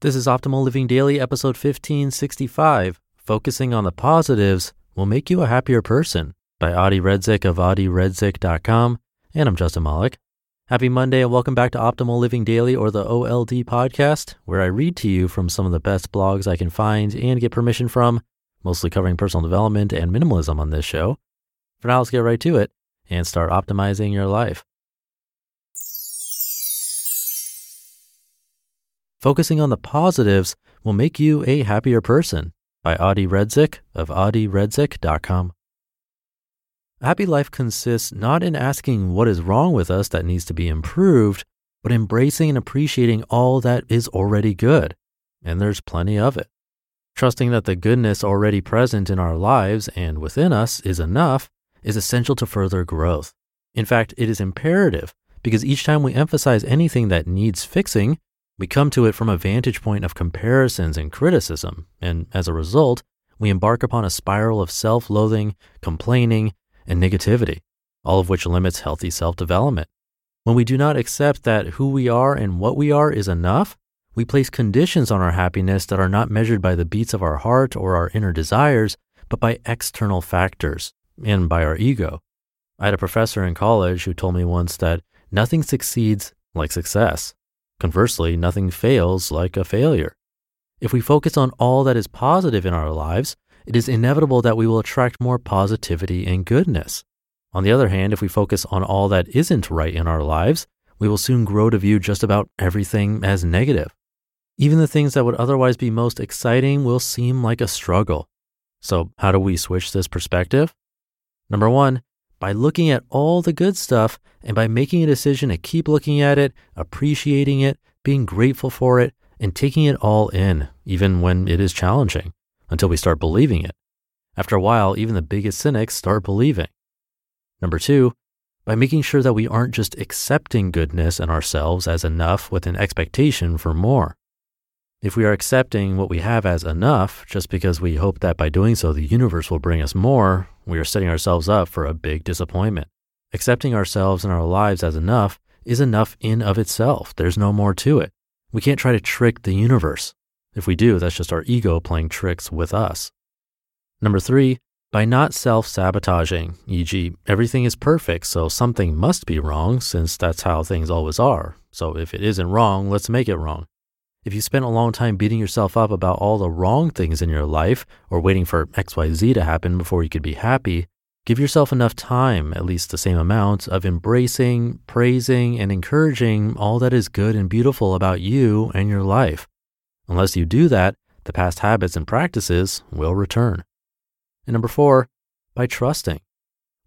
This is Optimal Living Daily, episode 1565. Focusing on the positives will make you a happier person by Adi Redzic of adiredzic.com. And I'm Justin Malik. Happy Monday and welcome back to Optimal Living Daily or the OLD podcast, where I read to you from some of the best blogs I can find and get permission from, mostly covering personal development and minimalism on this show. For now, let's get right to it and start optimizing your life. Focusing on the positives will make you a happier person by Adi Redzic of adiredzic.com. A happy life consists not in asking what is wrong with us that needs to be improved, but embracing and appreciating all that is already good. And there's plenty of it. Trusting that the goodness already present in our lives and within us is enough is essential to further growth. In fact, it is imperative because each time we emphasize anything that needs fixing, we come to it from a vantage point of comparisons and criticism, and as a result, we embark upon a spiral of self loathing, complaining, and negativity, all of which limits healthy self development. When we do not accept that who we are and what we are is enough, we place conditions on our happiness that are not measured by the beats of our heart or our inner desires, but by external factors and by our ego. I had a professor in college who told me once that nothing succeeds like success. Conversely, nothing fails like a failure. If we focus on all that is positive in our lives, it is inevitable that we will attract more positivity and goodness. On the other hand, if we focus on all that isn't right in our lives, we will soon grow to view just about everything as negative. Even the things that would otherwise be most exciting will seem like a struggle. So, how do we switch this perspective? Number one, by looking at all the good stuff and by making a decision to keep looking at it, appreciating it, being grateful for it, and taking it all in, even when it is challenging, until we start believing it. After a while, even the biggest cynics start believing. Number two, by making sure that we aren't just accepting goodness in ourselves as enough with an expectation for more. If we are accepting what we have as enough just because we hope that by doing so the universe will bring us more, we are setting ourselves up for a big disappointment. Accepting ourselves and our lives as enough is enough in of itself. There's no more to it. We can't try to trick the universe. If we do, that's just our ego playing tricks with us. Number three, by not self sabotaging, e.g., everything is perfect, so something must be wrong since that's how things always are. So if it isn't wrong, let's make it wrong. If you spent a long time beating yourself up about all the wrong things in your life or waiting for XYZ to happen before you could be happy, give yourself enough time, at least the same amount, of embracing, praising, and encouraging all that is good and beautiful about you and your life. Unless you do that, the past habits and practices will return. And number four, by trusting.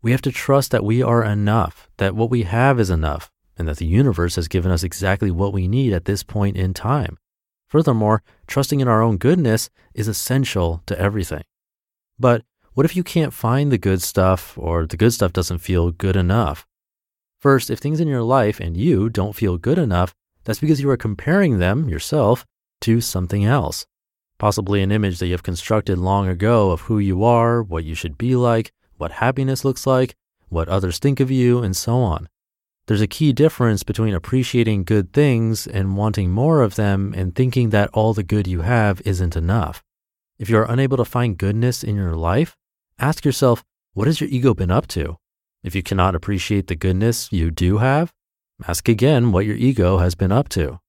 We have to trust that we are enough, that what we have is enough, and that the universe has given us exactly what we need at this point in time. Furthermore, trusting in our own goodness is essential to everything. But what if you can't find the good stuff or the good stuff doesn't feel good enough? First, if things in your life and you don't feel good enough, that's because you are comparing them, yourself, to something else. Possibly an image that you have constructed long ago of who you are, what you should be like, what happiness looks like, what others think of you, and so on. There's a key difference between appreciating good things and wanting more of them and thinking that all the good you have isn't enough. If you are unable to find goodness in your life, ask yourself, what has your ego been up to? If you cannot appreciate the goodness you do have, ask again what your ego has been up to.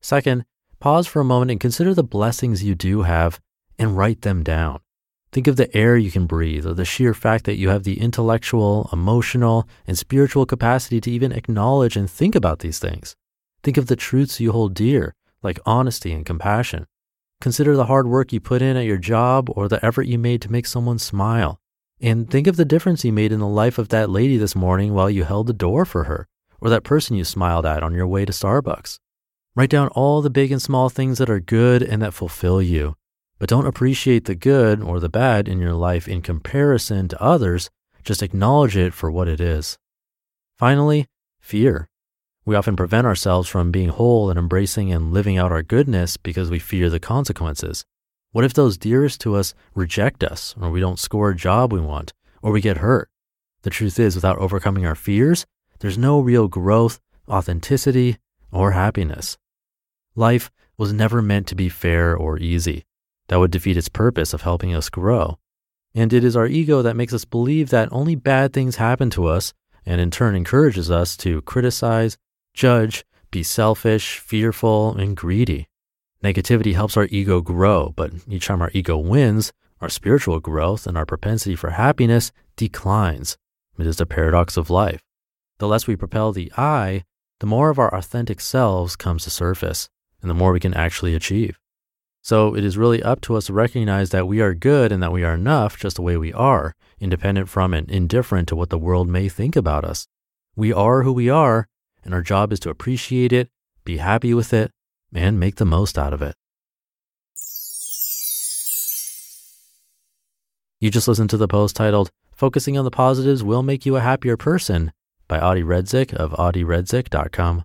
Second, pause for a moment and consider the blessings you do have and write them down. Think of the air you can breathe or the sheer fact that you have the intellectual, emotional, and spiritual capacity to even acknowledge and think about these things. Think of the truths you hold dear, like honesty and compassion. Consider the hard work you put in at your job or the effort you made to make someone smile. And think of the difference you made in the life of that lady this morning while you held the door for her, or that person you smiled at on your way to Starbucks. Write down all the big and small things that are good and that fulfill you. But don't appreciate the good or the bad in your life in comparison to others. Just acknowledge it for what it is. Finally, fear. We often prevent ourselves from being whole and embracing and living out our goodness because we fear the consequences. What if those dearest to us reject us, or we don't score a job we want, or we get hurt? The truth is, without overcoming our fears, there's no real growth, authenticity, or happiness. Life was never meant to be fair or easy. That would defeat its purpose of helping us grow. And it is our ego that makes us believe that only bad things happen to us and in turn encourages us to criticize, judge, be selfish, fearful, and greedy. Negativity helps our ego grow, but each time our ego wins, our spiritual growth and our propensity for happiness declines. It is the paradox of life. The less we propel the I, the more of our authentic selves comes to surface, and the more we can actually achieve. So it is really up to us to recognize that we are good and that we are enough just the way we are, independent from and indifferent to what the world may think about us. We are who we are, and our job is to appreciate it, be happy with it, and make the most out of it. You just listened to the post titled, Focusing on the Positives Will Make You a Happier Person by Adi Redzic of adiredzic.com.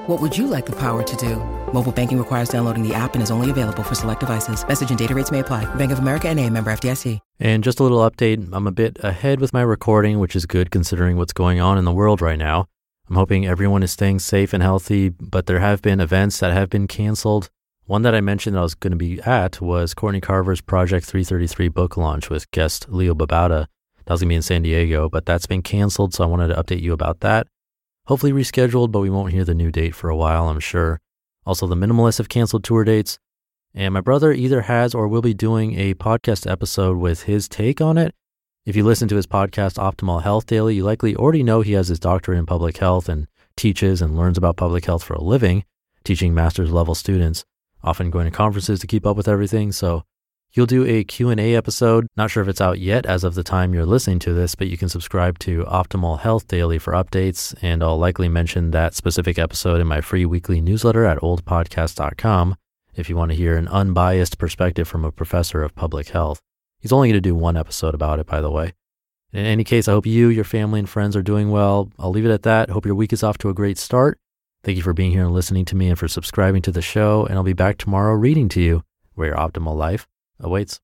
What would you like the power to do? Mobile banking requires downloading the app and is only available for select devices. Message and data rates may apply. Bank of America and a member FDIC. And just a little update. I'm a bit ahead with my recording, which is good considering what's going on in the world right now. I'm hoping everyone is staying safe and healthy, but there have been events that have been canceled. One that I mentioned that I was going to be at was Courtney Carver's Project 333 book launch with guest Leo Babauta. That was going to be in San Diego, but that's been canceled, so I wanted to update you about that. Hopefully rescheduled, but we won't hear the new date for a while, I'm sure. Also, the Minimalists have canceled tour dates. And my brother either has or will be doing a podcast episode with his take on it. If you listen to his podcast, Optimal Health Daily, you likely already know he has his doctorate in public health and teaches and learns about public health for a living, teaching master's level students, often going to conferences to keep up with everything. So he'll do a Q&A episode. Not sure if it's out yet as of the time you're listening to this, but you can subscribe to Optimal Health Daily for updates. And I'll likely mention that specific episode in my free weekly newsletter at oldpodcast.com if you want to hear an unbiased perspective from a professor of public health. He's only going to do one episode about it, by the way. In any case, I hope you, your family, and friends are doing well. I'll leave it at that. Hope your week is off to a great start. Thank you for being here and listening to me and for subscribing to the show. And I'll be back tomorrow reading to you where your optimal life awaits.